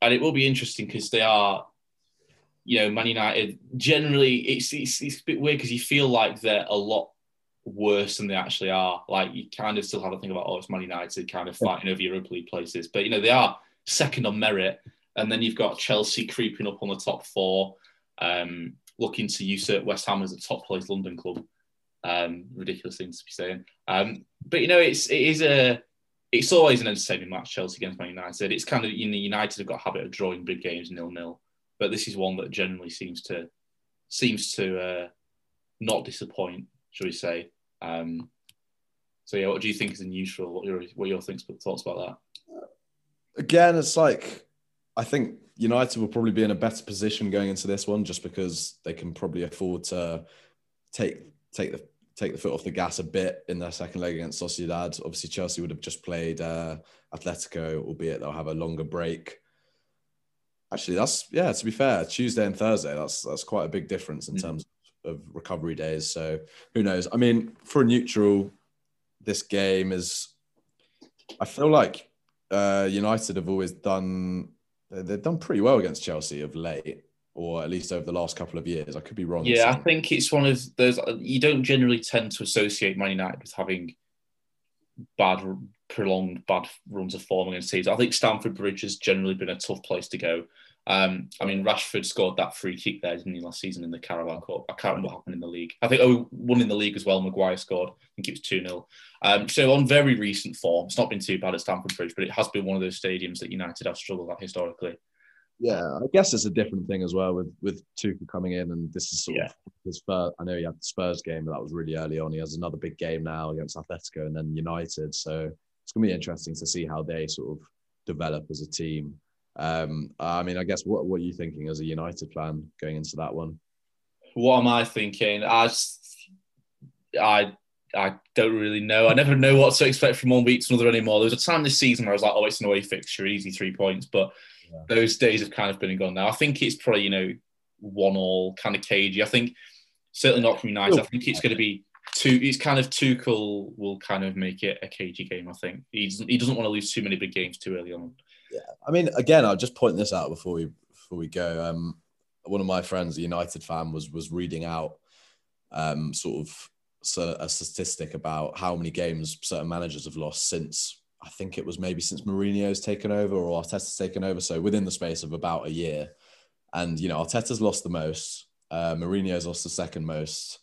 and it will be interesting because they are, you know, Man United. Generally, it's it's, it's a bit weird because you feel like they're a lot worse than they actually are. Like you kind of still have to think about, oh, it's Man United kind of fighting over Europa League places, but you know they are second on merit. And then you've got Chelsea creeping up on the top four, um, looking to usurp West Ham as a top place London club. Um, ridiculous things to be saying. Um, but you know, it's it is a it's always an entertaining match, Chelsea against Man United. It's kind of you know, United have got a habit of drawing big games nil nil, but this is one that generally seems to seems to uh, not disappoint, shall we say? Um, so yeah, what do you think is unusual? What your what your thoughts about that? Again, it's like I think United will probably be in a better position going into this one, just because they can probably afford to take take the take the foot off the gas a bit in their second leg against Sociedad. Obviously, Chelsea would have just played uh, Atletico, albeit they'll have a longer break. Actually, that's yeah. To be fair, Tuesday and Thursday, that's that's quite a big difference in mm. terms of recovery days. So who knows? I mean, for a neutral, this game is. I feel like uh, United have always done. They've done pretty well against Chelsea of late or at least over the last couple of years. I could be wrong. Yeah, I think it's one of those. You don't generally tend to associate Man United with having bad, prolonged bad runs of form against teams. I think Stamford Bridge has generally been a tough place to go. Um, I mean, Rashford scored that free kick there, didn't he, last season in the Carabao Cup? I can't remember what happened in the league. I think, oh, one in the league as well. Maguire scored. I think it was 2 0. Um, so, on very recent form, it's not been too bad at Stamford Bridge, but it has been one of those stadiums that United have struggled at historically. Yeah, I guess it's a different thing as well with with Tuchel coming in, and this is sort yeah. of his first. I know he had the Spurs game, but that was really early on. He has another big game now against Atletico and then United. So it's going to be interesting to see how they sort of develop as a team. Um, I mean, I guess what what are you thinking as a United fan going into that one? What am I thinking? I I I don't really know. I never know what to expect from one week to another anymore. There was a time this season where I was like, oh, it's an away fixture, easy three points, but yeah. those days have kind of been and gone now. I think it's probably you know one all kind of cagey. I think certainly not from United. I think it's going to be too. It's kind of Tuchel will kind of make it a cagey game. I think he doesn't. He doesn't want to lose too many big games too early on. Yeah, I mean, again, I'll just point this out before we before we go. Um, one of my friends, a United fan, was was reading out um, sort of a statistic about how many games certain managers have lost since I think it was maybe since Mourinho's taken over or Arteta's taken over. So within the space of about a year. And, you know, Arteta's lost the most. Uh, Mourinho's lost the second most.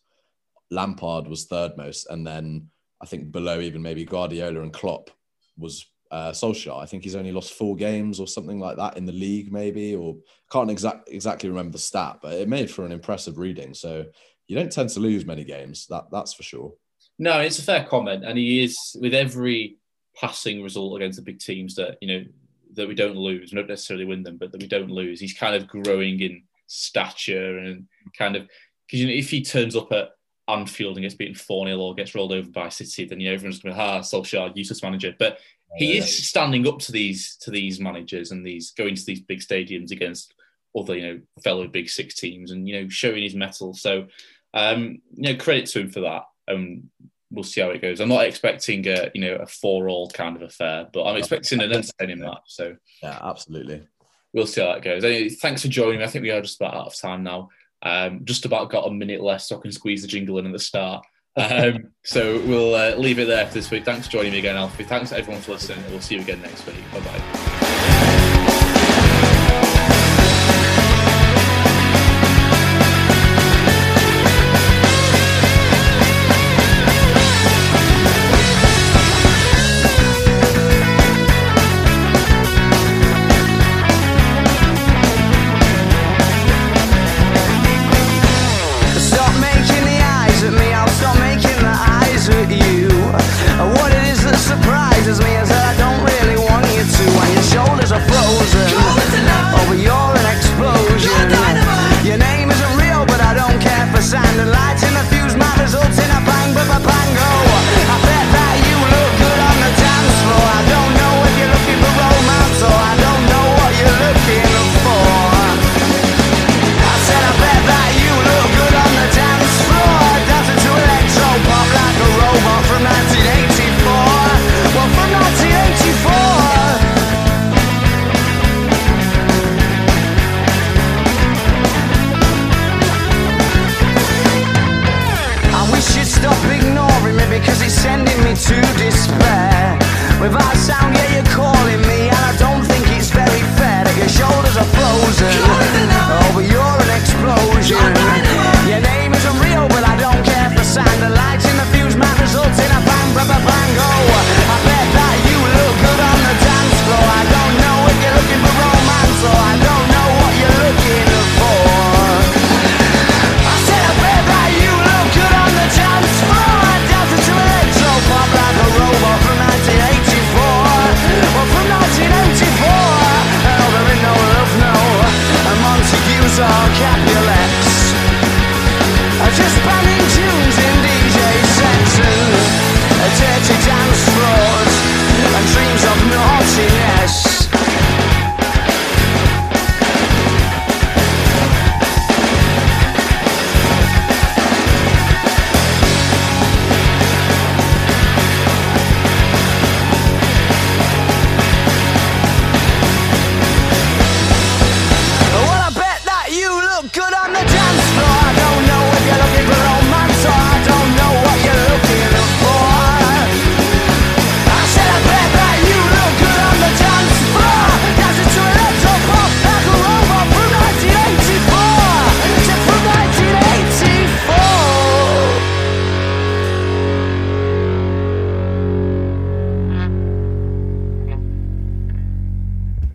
Lampard was third most. And then I think below even maybe Guardiola and Klopp was uh, Solskjaer. I think he's only lost four games or something like that in the league, maybe, or can't exact, exactly remember the stat, but it made for an impressive reading. So you don't tend to lose many games. That that's for sure. No, it's a fair comment, and he is with every passing result against the big teams that you know that we don't lose. We don't necessarily win them, but that we don't lose. He's kind of growing in stature and kind of because you know if he turns up at Anfield and gets beaten 4 0 or gets rolled over by City, then you know everyone's going to be, ah, Solskjaer, useless manager. But he is standing up to these to these managers and these going to these big stadiums against other, you know, fellow big six teams and you know, showing his mettle. So um, you know, credit to him for that. Um, we'll see how it goes. I'm not expecting a you know a four all kind of affair, but I'm expecting an entertaining match. So yeah, absolutely. We'll see how that goes. Anyway, thanks for joining me. I think we are just about out of time now. Um, just about got a minute left, so I can squeeze the jingle in at the start. Um, so we'll uh, leave it there for this week. Thanks for joining me again, Alfie. Thanks everyone for listening. We'll see you again next week. Bye bye.